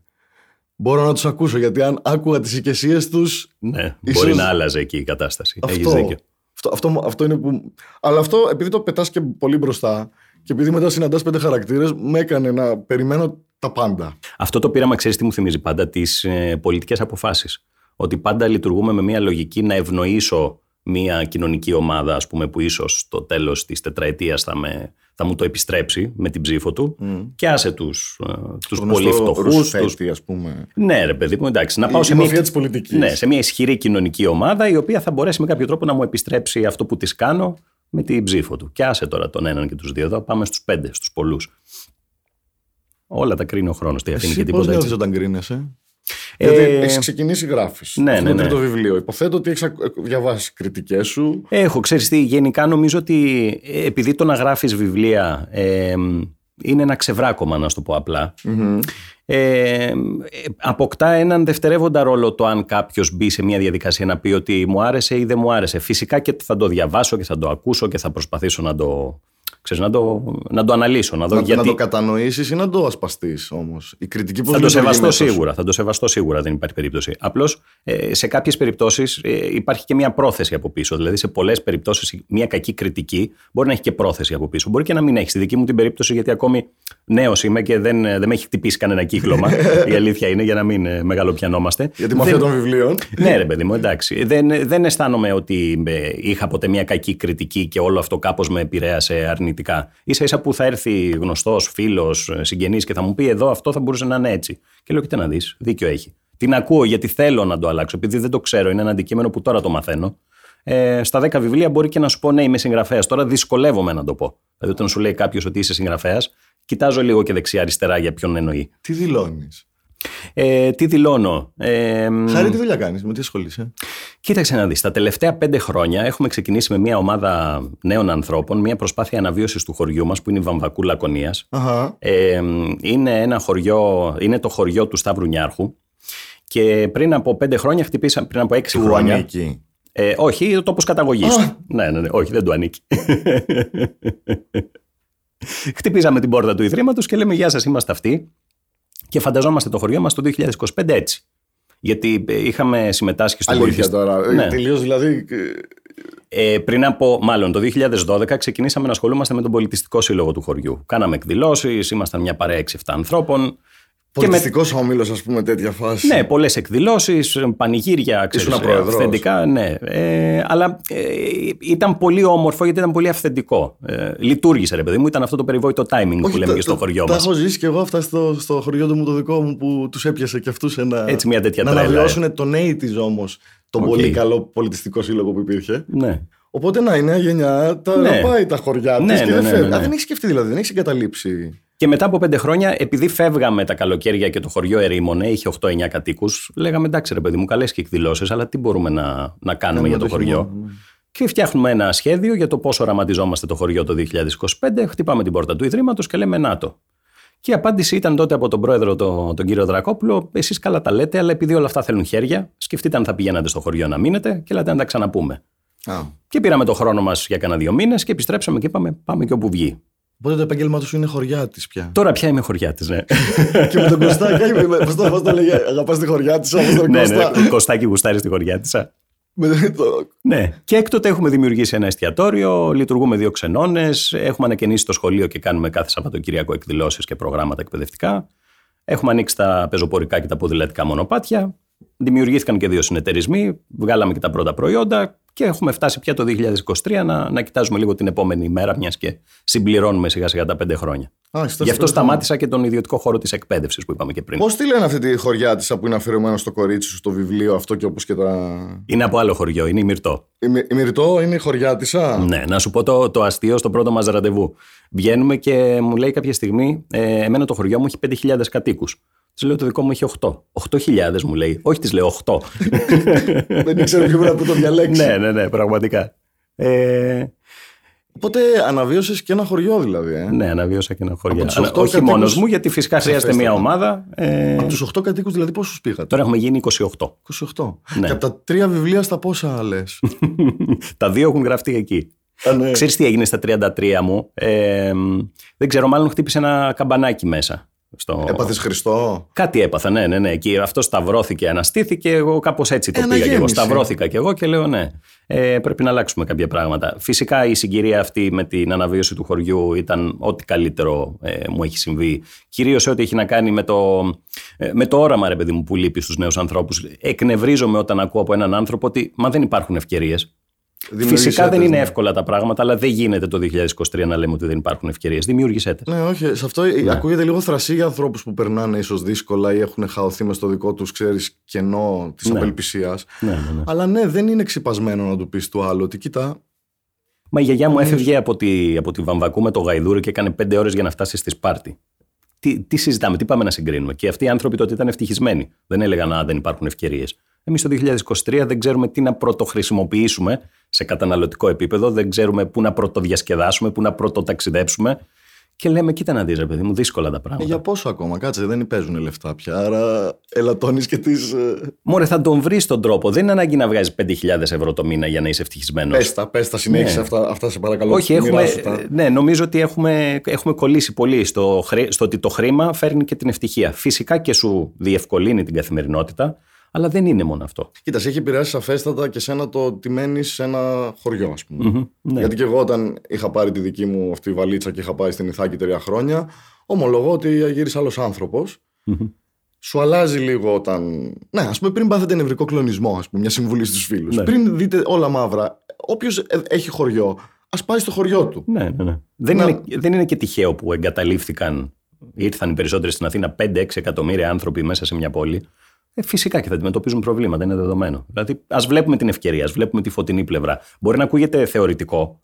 Μπορώ να τους ακούσω γιατί αν άκουγα τις οικεσίες τους... ναι, Ίσως- μπορεί να άλλαζε εκεί η κατάσταση. Έχεις Αυτό, δίκιο. αυτό, αυτό, αυτό είναι που... Αλλά αυτό επειδή το πετάς και πολύ μπροστά και επειδή μετά συναντάς πέντε χαρακτήρες με έκανε να περιμένω τα πάντα. Αυτό το πείραμα, ξέρεις τι μου θυμίζει πάντα, τις ε, πολιτικές αποφάσεις. Ότι πάντα λειτουργούμε με μια λογική να ευνοήσω μια κοινωνική ομάδα, ας πούμε, που ίσως στο τέλος της τετραετίας θα, με- θα μου το επιστρέψει με την ψήφο του. Και άσε τους τους Το πολύ γνωστό φτωχούς. Τους... Ρουσφέτη, ας πούμε. Ναι, ρε παιδί μου, εντάξει. Να Η- πάω η σε μια, μαφία της πολιτικής. ναι, σε μια ισχυρή κοινωνική ομάδα η οποία θα μπορέσει με κάποιο τρόπο να μου επιστρέψει αυτό που της κάνω με την ψήφο του. Και άσε τώρα τον έναν και τους δύο εδώ, πάμε στους πέντε, στους πολλούς. Όλα τα κρίνει ο χρόνος. Τι αφήνει Εσύ και πώς τίποτα νιώθεις έτσι. όταν κρίνεσαι; Ε, Γιατί έχεις ξεκινήσει γράφεις. ναι, Αυτό ναι, είναι ναι. το βιβλίο. Υποθέτω ότι έχεις ακ- διαβάσει κριτικές σου. Έχω, ξέρεις τι, γενικά νομίζω ότι ε, επειδή το να γράφεις βιβλία ε, είναι ένα ξεβράκωμα, να σου το πω απλά, ε, ε, αποκτά έναν δευτερεύοντα ρόλο το αν κάποιος μπει σε μια διαδικασία να πει ότι μου άρεσε ή δεν μου άρεσε. Φυσικά και θα το διαβάσω και θα το ακούσω και θα προσπαθήσω να το, ξέρεις, να το, να το αναλύσω. Να δω Να, γιατί... να το κατανοήσεις ή να το ασπαστείς όμως. Η κριτική πώς Θα το λειτουργεί σεβαστώ μέσα σου. σίγουρα. Θα το σεβαστώ σίγουρα, δεν υπάρχει περίπτωση. Απλώς σε κάποιες περιπτώσεις υπάρχει και μια πρόθεση από πίσω. Δηλαδή, σε πολλές περιπτώσεις, μια κακή κριτική μπορεί να έχει και πρόθεση από πίσω. Μπορεί και να μην έχει. Στη δική μου την περίπτωση, γιατί ακόμη νέος είμαι και δεν, δεν με έχει χτυπήσει κανένα κύκλωμα. η αλήθεια είναι, για να μην ε, μεγαλοπιανόμαστε. Για τη μαφία των βιβλίων. Ναι, ρε παιδί μου, εντάξει. Δεν, δεν αισθάνομαι ότι ε, είχα ποτέ μια κακή κριτική και όλο αυτό κάπως με επηρέασε αρνητικά. Σα ίσα που θα έρθει γνωστός, φίλος, συγγενής και θα μου πει εδώ αυτό θα μπορούσε να είναι έτσι. Και λέω, κοίτα να δεις, δίκιο έχει. Την ακούω γιατί θέλω να το αλλάξω, επειδή δεν το ξέρω. Είναι ένα αντικείμενο που τώρα το μαθαίνω. Ε, στα 10 βιβλία μπορεί και να σου πω ναι, είμαι συγγραφέας. Τώρα δυσκολεύομαι να το πω. Δηλαδή, όταν σου λέει κάποιος ότι είσαι συγγραφέας, κοιτάζω λίγο και δεξιά-αριστερά για ποιον εννοεί. Τι δηλώνεις; Ε, τι δηλώνω; Ε, Χάρη τι δουλειά κάνεις, με τι ασχολείσαι; Κοίταξε να δεις, τα τελευταία πέντε χρόνια έχουμε ξεκινήσει με μια ομάδα νέων ανθρώπων, μια προσπάθεια αναβίωσης του χωριού μας που είναι η Βαμβακού Λακωνίας. Αχα. Ε, είναι, ένα χωριό, είναι το χωριό του Σταύρου Νιάρχου και πριν από πέντε χρόνια χτυπήσαμε, πριν από έξι Του χρόνια. ανήκει. Ε, όχι, ο τόπος καταγωγής Α. του. Ναι, ναι, ναι, όχι, δεν του ανήκει. Χτυπήσαμε την πόρτα του Ιδρύματος και λέμε: Γεια σας, είμαστε αυτοί. Και φανταζόμαστε το χωριό μας το 2025 έτσι. Γιατί ε, είχαμε συμμετάσχει στο Αλήθεια τώρα. Ναι. Τελείως δηλαδή. Ε, πριν από, μάλλον το 2012, ξεκινήσαμε να ασχολούμαστε με τον πολιτιστικό σύλλογο του χωριού. Κάναμε εκδηλώσεις, ήμασταν μια παρέα 6-7 ανθρώπων. Πολιτιστικό με... όμιλο, ας πούμε, τέτοια φάση. Ναι, πολλές εκδηλώσεις, πανηγύρια, ξέρεις, αυθεντικά. Ναι. Ε, αλλά ε, ήταν πολύ όμορφο γιατί ήταν πολύ αυθεντικό. Ε, λειτουργήσε, ρε παιδί μου, ήταν αυτό το περιβόητο timing Όχι, που λέμε τα, και στο χωριό μας. Τα έχω ζήσει και εγώ αυτά στο, στο χωριό του μου το δικό μου που τους έπιασε και αυτούς ένα. Έτσι, μια τέτοια να τρέλα. Να αναβιώσουν τον 80 όμως τον okay. πολύ καλό πολιτιστικό σύλλογο που υπήρχε. Ναι. Οπότε να η νέα γενιά τα ναι. πάει τα χωριά ναι, της και ναι, δεν ναι, φεύγει. ναι, ναι. Α, δεν έχει σκεφτεί δηλαδή, δεν έχει εγκαταλείψει. Και μετά από πέντε χρόνια, επειδή φεύγαμε τα καλοκαίρια και το χωριό ερήμωνε, είχε 8-9 κατοίκους, λέγαμε εντάξει ρε παιδί μου, καλές και εκδηλώσεις, αλλά τι μπορούμε να, να κάνουμε για το, το χωριό. Ναι. Και φτιάχνουμε ένα σχέδιο για το πώ οραματιζόμαστε το χωριό το 2025. Χτυπάμε την πόρτα του Ιδρύματος και λέμε να το. Και η απάντηση ήταν τότε από τον πρόεδρο, τον, τον κύριο Δρακόπουλο, εσείς καλά τα λέτε, αλλά επειδή όλα αυτά θέλουν χέρια, σκεφτείτε αν θα πηγαίνατε στο χωριό να μείνετε και λέτε να τα ξαναπούμε. Α. Και πήραμε το χρόνο μας για κανένα δύο μήνες και επιστρέψαμε και είπαμε πάμε και όπου βγει. Οπότε το επάγγελμά του είναι χωριά της πια. Τώρα πια είμαι χωριά της, ναι. και με τον Κωστάκη, πώς το, πώς το λέγε, αγαπάς τη χωριά της, όμω τον ναι, Κωστά. ναι, Κωστάκη γουστάρει στη χωριά της. ναι, και έκτοτε έχουμε δημιουργήσει ένα εστιατόριο, λειτουργούμε δύο ξενώνες, έχουμε ανακαινήσει το σχολείο και κάνουμε κάθε Σαββατοκύριακο εκδηλώσεις και προγράμματα εκπαιδευτικά. Έχουμε ανοίξει τα πεζοπορικά και τα ποδηλατικά μονοπάτια. Δημιουργήθηκαν και δύο συνεταιρισμοί, βγάλαμε και τα πρώτα προϊόντα και έχουμε φτάσει πια το 2023 να, να κοιτάζουμε λίγο την επόμενη μέρα, μιας και συμπληρώνουμε σιγά σιγά τα πέντε χρόνια. Α, Γι' αυτό σταμάτησα και τον ιδιωτικό χώρο της εκπαίδευσης που είπαμε και πριν. Πώς τη λένε αυτή τη χωριά της που είναι αφιερωμένο στο κορίτσι σου, στο βιβλίο αυτό και όπως και τα. Είναι από άλλο χωριό, είναι η Μυρτό. Η, η Μυρτό είναι η χωριά της, α; Ναι, να σου πω το, το αστείο στο πρώτο μας ραντεβού. Βγαίνουμε και μου λέει κάποια στιγμή, ε, εμένα το χωριό μου έχει 5.000 κατοίκους. Της λέω το δικό μου έχει 8. 8.000 μου λέει. Όχι, της λέω 8. Δεν ήξερα ποιο πρέπει να το διαλέξεις. ναι, ναι, ναι, πραγματικά. Ε... Οπότε αναβίωσες και ένα χωριό δηλαδή. Ε; Ναι, αναβίωσα και ένα χωριό. Από τους οκτώ Όχι κατοίκους- μόνος μου, γιατί φυσικά χρειάζεται μια ομάδα. Ε... Από τους 8 κατοίκους δηλαδή πόσους πήγατε; Τώρα έχουμε γίνει 28. 28. Ναι. Και από τα τρία βιβλία στα πόσα λες; Τα δύο έχουν γραφτεί εκεί. ναι. Ξέρεις τι έγινε στα 33 μου; Ε, δεν ξέρω, μάλλον χτύπησε ένα καμπανάκι μέσα. Στο... Έπαθες Χριστό; Κάτι έπαθα, ναι, ναι, ναι. Εκεί αυτό σταυρώθηκε, αναστήθηκε. Εγώ κάπως έτσι το Ε, πήγα και εγώ. αναγέννηση. Σταυρώθηκα και εγώ και λέω ναι. Ε, πρέπει να αλλάξουμε κάποια πράγματα. Φυσικά η συγκυρία αυτή με την αναβίωση του χωριού ήταν ό,τι καλύτερο ε, μου έχει συμβεί. Κυρίως ό,τι έχει να κάνει με το, ε, με το όραμα, ρε παιδί μου, που λείπει στους νέους ανθρώπους. Εκνευρίζομαι όταν ακούω από έναν άνθρωπο ότι μα δεν υπάρχουν ευκαιρίες. Φυσικά δεν είναι εύκολα τα πράγματα, αλλά δεν γίνεται το 2023 να λέμε ότι δεν υπάρχουν ευκαιρίες. Δημιούργησέ τα. Ναι, όχι. Σε αυτό ακούγεται λίγο θρασί για ανθρώπους που περνάνε ίσως δύσκολα ή έχουν χαωθεί μες στο δικό τους, ξέρεις, κενό της Ναι. απελπισίας. Ναι, ναι, ναι. Αλλά ναι, δεν είναι ξυπασμένο να του πεις του άλλου ότι κοίτα. Μα η γιαγιά μου έφευγε από τη, από τη Βαμβακού με το γαϊδούρι και έκανε πέντε ώρες για να φτάσει στη Σπάρτη. Τι, τι συζητάμε, τι πάμε να συγκρίνουμε; Και αυτοί οι άνθρωποι τότε ήταν ευτυχισμένοι. Δεν έλεγαν Α, δεν υπάρχουν ευκαιρίες. Εμείς το 2023 δεν ξέρουμε τι να πρωτοχρησιμοποιήσουμε σε καταναλωτικό επίπεδο, δεν ξέρουμε πού να πρωτοδιασκεδάσουμε, πού να πρωτοταξιδέψουμε. Και λέμε, κοίτα να δεις ρε παιδί μου, δύσκολα τα Ε, πράγματα. για πόσο ακόμα, κάτσε, δεν παίζουν λεφτά πια. Άρα ελαττώνεις και ε, τι. Μωρέ, θα τον βρεις τον τρόπο. Δεν είναι ανάγκη να βγάζεις 5.000 ευρώ το μήνα για να είσαι ευτυχισμένος. Πες τα, πες τα, συνέχισε Ναι. αυτά, αυτά σε παρακαλώ. Όχι, έχουμε, μοιράσου τα. ναι, νομίζω ότι έχουμε, έχουμε κολλήσει πολύ στο, χρή- στο ότι το χρήμα φέρνει και την ευτυχία. Φυσικά και σου διευκολύνει την καθημερινότητα, αλλά δεν είναι μόνο αυτό. Κοίτας, σε έχει επηρεάσει σαφέστατα και σένα το ότι μένεις σε ένα χωριό, ας πούμε. Μμμ, ναι. Γιατί και εγώ όταν είχα πάρει τη δική μου αυτή βαλίτσα και είχα πάει στην Ιθάκη τρία χρόνια, ομολογώ ότι γύρισε άλλος άνθρωπος. Μμμ. Σου αλλάζει λίγο όταν. Ναι, ας πούμε, πριν πάθετε νευρικό κλονισμό, ας πούμε, μια συμβουλή στους φίλους. Ναι. Πριν δείτε όλα μαύρα, όποιος έχει χωριό, ας πάει στο χωριό του. Ναι, ναι, ναι. Δεν, Να- είναι, δεν είναι και τυχαίο που εγκαταλείφθηκαν, ήρθαν οι περισσότεροι στην Αθήνα 5-6 εκατομμύρια άνθρωποι μέσα σε μια πόλη. Ε, φυσικά και θα αντιμετωπίζουν προβλήματα, είναι δεδομένο. Δηλαδή, ας βλέπουμε την ευκαιρία, ας βλέπουμε τη φωτεινή πλευρά. Μπορεί να ακούγεται θεωρητικό,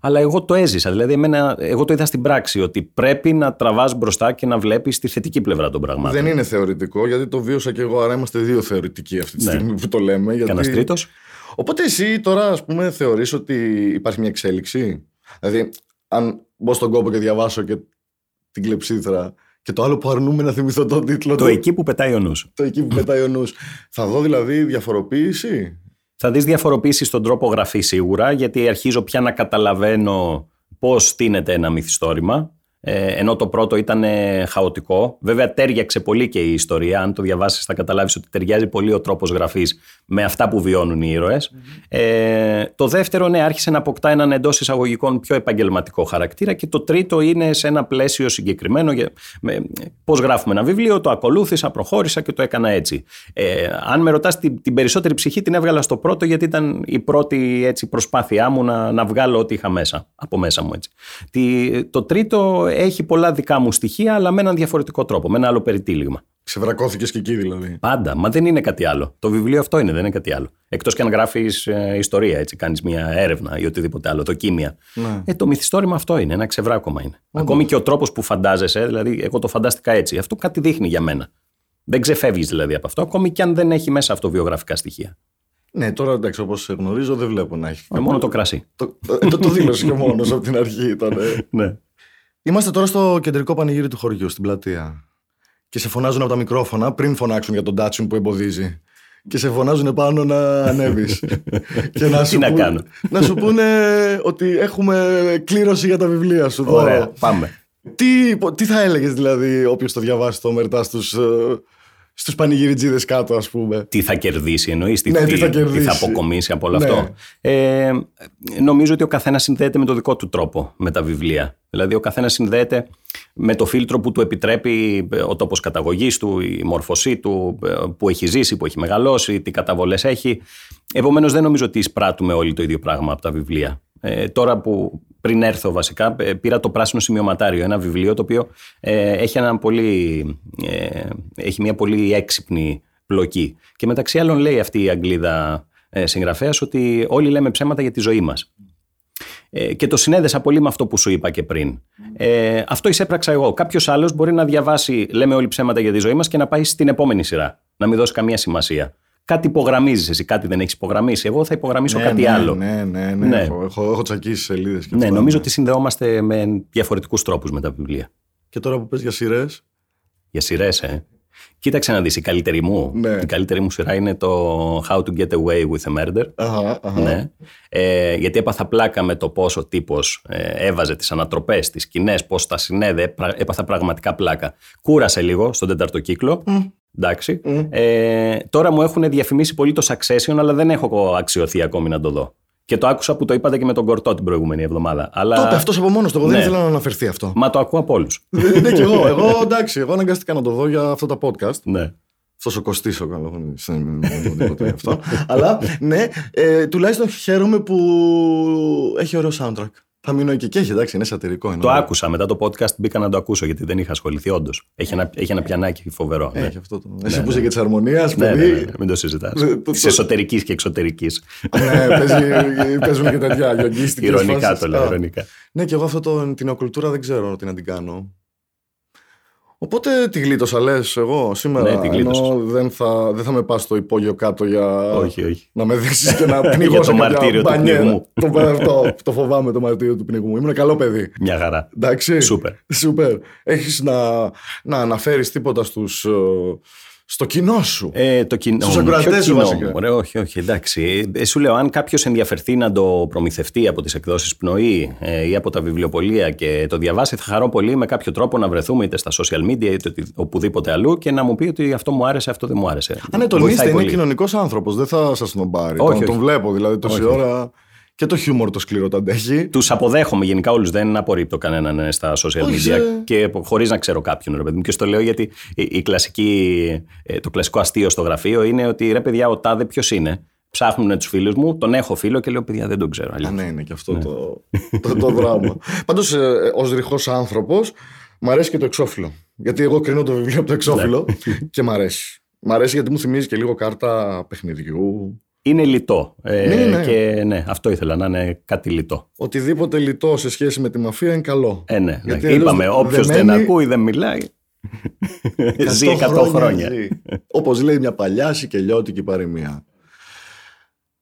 αλλά εγώ το έζησα. Δηλαδή, εμένα, εγώ το είδα στην πράξη ότι πρέπει να τραβάς μπροστά και να βλέπεις τη θετική πλευρά των πραγμάτων. Δεν είναι θεωρητικό, γιατί το βίωσα και εγώ, άρα είμαστε δύο θεωρητικοί αυτή τη Ναι. στιγμή που το λέμε. Γιατί... Κανένας τρίτος; Οπότε εσύ τώρα, ας πούμε, θεωρείς ότι υπάρχει μια εξέλιξη; Δηλαδή, αν μπω στον κόπο και διαβάσω και την κλεψίθρα και το άλλο που αρνούμε να θυμηθώ τον τίτλο Το του, εκεί που πετάει ο νους. το εκεί που πετάει ο νους. Θα δω δηλαδή διαφοροποίηση. Θα δεις διαφοροποίηση στον τρόπο γραφής σίγουρα, γιατί αρχίζω πια να καταλαβαίνω πώς στείνεται ένα μυθιστόρημα ε, ενώ το πρώτο ήταν ε, χαοτικό. Βέβαια, τέριαξε πολύ και η ιστορία. Αν το διαβάσεις, θα καταλάβεις ότι ταιριάζει πολύ ο τρόπος γραφής με αυτά που βιώνουν οι ήρωες. Ε, το δεύτερο, ναι, άρχισε να αποκτά έναν εντός εισαγωγικών πιο επαγγελματικό χαρακτήρα. Και το τρίτο είναι σε ένα πλαίσιο συγκεκριμένο. Πώς γράφουμε ένα βιβλίο, το ακολούθησα, προχώρησα και το έκανα έτσι. Ε, αν με ρωτάς, την, την περισσότερη ψυχή την έβγαλα στο πρώτο, γιατί ήταν η πρώτη έτσι, προσπάθειά μου να, να βγάλω ό,τι είχα μέσα, από μέσα μου. Έτσι. το τρίτο έχει πολλά δικά μου στοιχεία, αλλά με έναν διαφορετικό τρόπο, με ένα άλλο περιτύλιγμα. Ξεβρακώθηκες και εκεί δηλαδή. Πάντα, μα δεν είναι κάτι άλλο. Το βιβλίο αυτό είναι, δεν είναι κάτι άλλο. Εκτός και αν γράφεις ε, ιστορία, έτσι, κάνεις μια έρευνα ή οτιδήποτε άλλο, δοκίμια. Ναι. Ε, το μυθιστόρημα αυτό είναι, ένα ξεβράκωμα είναι. Ακόμη και ο τρόπος που φαντάζεσαι, δηλαδή, εγώ το φαντάστηκα έτσι. Αυτό κάτι δείχνει για μένα. Δεν ξεφεύγεις δηλαδή από αυτό, ακόμη και αν δεν έχει μέσα αυτοβιογραφικά στοιχεία. Ναι, τώρα εντάξει, όπως γνωρίζω, δεν βλέπω να έχει. Με μόνο το κρασί. Το, το, το, το δήλωσε και μόνος από την αρχή ήταν. ναι. Είμαστε τώρα στο κεντρικό πανηγύρι του χωριού, στην πλατεία. Και σε φωνάζουν από τα μικρόφωνα πριν φωνάξουν για τον τάτσιον που εμποδίζει. Και σε φωνάζουν πάνω να ανέβεις. και να σου, Τι να, κάνω; να σου πούνε ότι έχουμε κλήρωση για τα βιβλία σου. Ωραία, πάμε. Τι, τι θα έλεγες δηλαδή όποιος το διαβάσει το μερτάς στους ε, στους πανηγυριτζίδε κάτω, ας πούμε. Τι θα κερδίσει, εννοείς, τι, ναι, τι, θα κερδίσει. τι θα αποκομίσει από όλο ναι. αυτό. Ε, νομίζω ότι ο καθένας συνδέεται με το δικό του τρόπο με τα βιβλία. Δηλαδή, ο καθένας συνδέεται με το φίλτρο που του επιτρέπει ε, ο τόπος καταγωγής του, η μόρφωσή του, ε, που έχει ζήσει, που έχει μεγαλώσει, τι καταβολές έχει. Επομένως, δεν νομίζω ότι εισπράττουμε όλοι το ίδιο πράγμα από τα βιβλία. Ε, τώρα που πριν έρθω βασικά, ε, πήρα το πράσινο σημειωματάριο, ένα βιβλίο το οποίο ε, έχει, ένα πολύ, ε, έχει μια πολύ έξυπνη πλοκή. Και μεταξύ άλλων λέει αυτή η Αγγλίδα ε, συγγραφέας ότι όλοι λέμε ψέματα για τη ζωή μας. Ε, και το συνέδεσα πολύ με αυτό που σου είπα και πριν. Ε, αυτό εισέπραξα εγώ. Κάποιος άλλος μπορεί να διαβάσει Λέμε όλοι ψέματα για τη ζωή μας και να πάει στην επόμενη σειρά. Να μην δώσει καμία σημασία κάτι υπογραμμίζεις εσύ, κάτι δεν έχεις υπογραμμίσει. Εγώ θα υπογραμμίσω ναι, κάτι ναι, άλλο. Ναι, ναι, ναι. ναι. Έχω, έχω, έχω τσακίσει σελίδες και Ναι, νομίζω ναι. ότι συνδεόμαστε με διαφορετικούς τρόπους με τα βιβλία. Και τώρα που πες για σειρές; Για σειρές, ε. Κοίταξε να δεις, η καλύτερη μου, ναι. η καλύτερη μου σειρά είναι το How to Get Away with a Murder. Αχα, αχα. Ναι. Ε, γιατί έπαθα πλάκα με το πώ ο τύπος ε, έβαζε τις ανατροπές, τις σκηνές, πώς τα συνέδε. Έπαθα πραγματικά πλάκα. Κούρασε λίγο στον τέταρτο κύκλο. Εντάξει. Ε, τώρα μου έχουν διαφημίσει πολύ το Succession, αλλά δεν έχω αξιωθεί ακόμη να το δω. Και το άκουσα που το είπατε και με τον Κορτό την προηγούμενη εβδομάδα. Αλλά... Τότε αυτός από μόνος του. Εγώ ναι. δεν ήθελα να αναφερθεί αυτό. Μα το ακούω από όλους. ναι, και εγώ. Εγώ εντάξει, εγώ αναγκαστήκα να το δω για αυτό το podcast. Ναι. Αυτός ο Κωστής ο καλό. αυτό. Αλλά ναι, ε, τουλάχιστον χαίρομαι που έχει ωραίο soundtrack. Θα μείνω εκεί και έχει, εντάξει, είναι σατυρικό. Εννοώ. Το άκουσα μετά το podcast, μπήκα να το ακούσω γιατί δεν είχα ασχοληθεί όντως. Έχει, ένα, έχει ένα πιανάκι φοβερό. Ναι. Έχει αυτό το. Ναι, Εσύ που είσαι και της αρμονίας, ναι, ναι, ναι, μην το συζητάς. Τη εσωτερικής και εξωτερικής. ναι, παίζουν και τέτοια γιογκίστικε. Ηρωνικά το λέω, ηρωνικά. Ναι, και εγώ αυτό την οκουλτούρα δεν ξέρω τι να την κάνω. Οπότε τη γλίτωσα, λες, εγώ σήμερα. Ναι, ενώ δεν θα, δεν θα με πας στο υπόγειο κάτω για όχι, όχι. να με δέσει και να πνιγώ. για το μαρτύριο του πνιγμού. το, αυτό, το φοβάμαι το μαρτύριο του πνιγμού. Ήμουν καλό παιδί. Μια χαρά. Εντάξει. Σούπερ. Σούπερ. Έχεις να, να αναφέρεις τίποτα στους ε, στο κοινό σου. Ε, το κοινό Στους ακροατές σου, βασικά. Ωραία, όχι, όχι, εντάξει. Ε, σου λέω, αν κάποιος ενδιαφερθεί να το προμηθευτεί από τις εκδόσεις Πνοή ε, ή από τα βιβλιοπολία και το διαβάσει, θα χαρώ πολύ με κάποιο τρόπο να βρεθούμε είτε στα social media είτε οπουδήποτε αλλού και να μου πει ότι αυτό μου άρεσε, αυτό δεν μου άρεσε. Αν ναι, τολμήστε, είναι κοινωνικός άνθρωπος. Δεν θα σας τον πάρει. Όχι, τον, τον βλέπω δηλαδή τόση ώρα και το χιούμορ το σκληρό το αντέχει. Τους αποδέχομαι γενικά όλους. Δεν απορρίπτω κανέναν ε, στα social media και χωρίς να ξέρω κάποιον. Ρε παιδί μου. Και στο λέω γιατί η κλασική, ε, το κλασικό αστείο στο γραφείο είναι ότι ρε παιδιά, ο τάδε ποιος είναι. Ψάχνουν τους φίλους μου, τον έχω φίλο και λέω παιδιά δεν τον ξέρω. Α, ναι, είναι και αυτό ναι. το, το, το δράμα. Πάντως, ε, ως ρηχός άνθρωπος, μου αρέσει και το εξώφυλλο. Γιατί εγώ κρίνω το βιβλίο από το εξώφυλλο ναι. και μ' αρέσει. Μ' αρέσει γιατί μου θυμίζει και λίγο κάρτα παιχνιδιού είναι λιτό. Ε, ναι, ναι. Και ναι, αυτό ήθελα να είναι κάτι λιτό. Οτιδήποτε λιτό σε σχέση με τη μαφία είναι καλό. Ε, ναι, ναι. Είπαμε, όποιος δεν ακούει, δεν μιλάει. ζει 100 χρόνια. Όπως λέει μια παλιά σικελιώτικη παροιμία.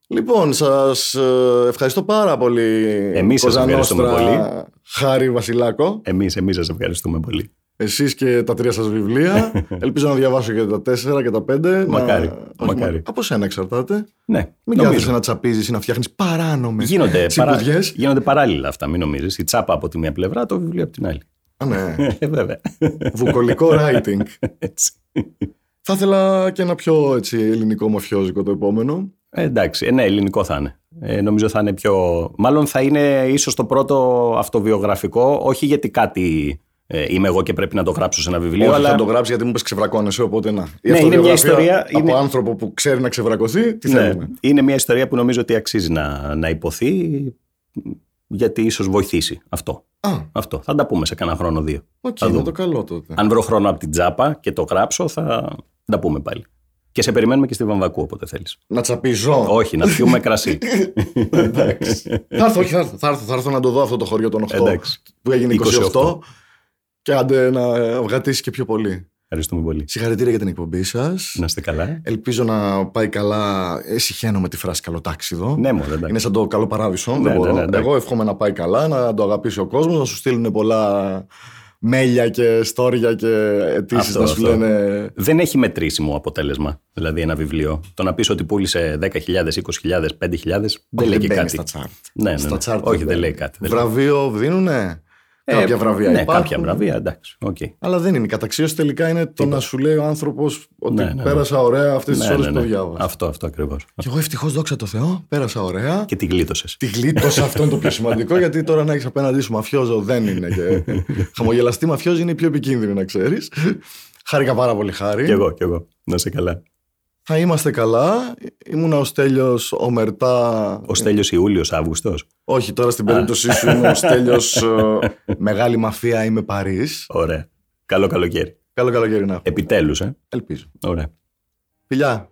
Λοιπόν, σας ε, ευχαριστώ πάρα πολύ. Εμείς σας ευχαριστούμε πολύ. Χάρη Βασιλάκο. Εμείς εμείς σας ευχαριστούμε πολύ. Εσείς και τα τρία σας βιβλία. Ελπίζω να διαβάσω και τα τέσσερα και τα πέντε. Μακάρι, Να... όχι, μακάρι. μα- Από σένα εξαρτάται. Ναι, Μην νομίζω. κάθεσαι να τσαπίζεις ή να φτιάχνεις παράνομες Γίνονται, παρά... συμπουδιές. γίνονται παράλληλα αυτά, μην νομίζεις. Η τσάπα από τη μία πλευρά, το βιβλίο από την άλλη. Α, ναι. Ε, βέβαια. Βουκολικό writing. Έτσι. Θα ήθελα και ένα πιο έτσι, ελληνικό μαφιόζικο το επόμενο. Ε, εντάξει, ε, ναι, ελληνικό θα είναι. Ε, νομίζω θα είναι πιο. Μάλλον θα είναι ίσως το πρώτο αυτοβιογραφικό, όχι γιατί κάτι ε, είμαι εγώ και πρέπει να το γράψω σε ένα βιβλίο, Όχι, αλλά. θα το γράψει γιατί μου είπες ξεβρακώνεσαι, οπότε να. Η Ναι, είναι μια αυτοβιογραφία ιστορία- Από είναι- άνθρωπο που ξέρει να ξεβρακωθεί, τι Ναι, θέλουμε. είναι μια ιστορία που νομίζω ότι αξίζει να, να ειπωθεί, γιατί ίσως βοηθήσει αυτό. Α, Αυτό. Θα τα πούμε σε κανένα χρόνο δύο. οκ, Θα είναι δούμε. το καλό τότε. Αν βρω χρόνο από την τσάπα και το γράψω, θα τα πούμε πάλι. Και σε περιμένουμε και στη Βαμβακού, όποτε θέλεις. Να τσαπιζώ. Όχι, να πιούμε κρασί. Εντάξει. θα έρθω, όχι, θα έρθω, θα έρθω, θα έρθω να το δω αυτό το χωριό των 8 Εντάξει. που έγινε 28, 28. Και άντε να βγατήσει και πιο πολύ. Ευχαριστούμε πολύ. Συγχαρητήρια για την εκπομπή σας. Να είστε καλά. Ελπίζω να πάει καλά. Εσυχαίνω με τη φράση καλοτάξιδο. Ναι, μόνο εντάξει. Είναι σαν το καλό παράδεισο. Ναι, δεν μπορώ. ναι, ναι, εντάξει. Εγώ εύχομαι να πάει καλά, να το αγαπήσει ο κόσμος, να σου στείλουν πολλά μέλια και στόρια και αιτήσεις Αυτό, να σου αυτό. λένε. Δεν έχει μετρήσιμο αποτέλεσμα. Δηλαδή ένα βιβλίο. Το να πεις ότι πούλησε 10.000, 20.000, 5.000 δεν λέει και μπαίνει κάτι. στα τσάρτ. Ναι, ναι, Στα ναι. τσάρτ Όχι, δεν μπαίνει. λέει κάτι. Δεν λέει. Βραβείο δίνουνε; Ε, κάποια βραβεία Ναι, υπάρχουν. κάποια βραβεία, εντάξει. οκ. Αλλά δεν είναι. Η καταξίωση τελικά είναι το να σου λέει ο άνθρωπος ότι Ναι, ναι, ναι. πέρασα ωραία αυτές τις Ναι, ώρες ναι, που το ναι. διάβασα. Αυτό, αυτό ακριβώς. Και εγώ ευτυχώς δόξα τω Θεώ, πέρασα ωραία. Και τη γλίτωσες. Τη γλίτωσα, αυτό είναι το πιο σημαντικό, γιατί τώρα να έχεις απέναντί σου μαφιόζο δεν είναι. Και... Χαμογελαστή μαφιόζο είναι η πιο επικίνδυνη, να ξέρεις. Χάρηκα πάρα πολύ, Χάρη. Κι εγώ, κι εγώ. Να είσαι καλά. Θα είμαστε καλά. Ήμουνα ο Στέλιος Ομερτά. Ο Στέλιος Ιούλιος, Αύγουστος. Όχι, τώρα στην περίπτωσή σου είμαι ο Στέλιος ε, Μεγάλη Μαφία, είμαι Παρίς. Ωραία. Καλό καλοκαίρι. Καλό καλοκαίρι να έχω. Επιτέλους, ε. Ελπίζω. Ωραία. Φιλιά.